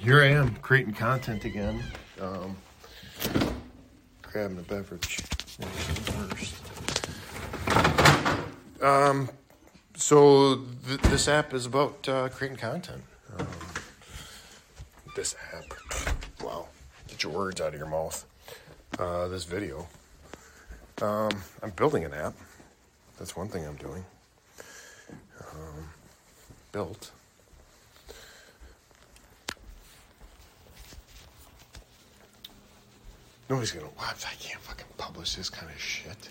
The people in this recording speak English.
here I am creating content again. Um, grabbing a beverage first. Um, so th- this app is about uh, creating content. Um, this app, wow, get your words out of your mouth. Uh, this video. Um, I'm building an app. That's one thing I'm doing. Um, built. Nobody's gonna watch. I can't fucking publish this kind of shit.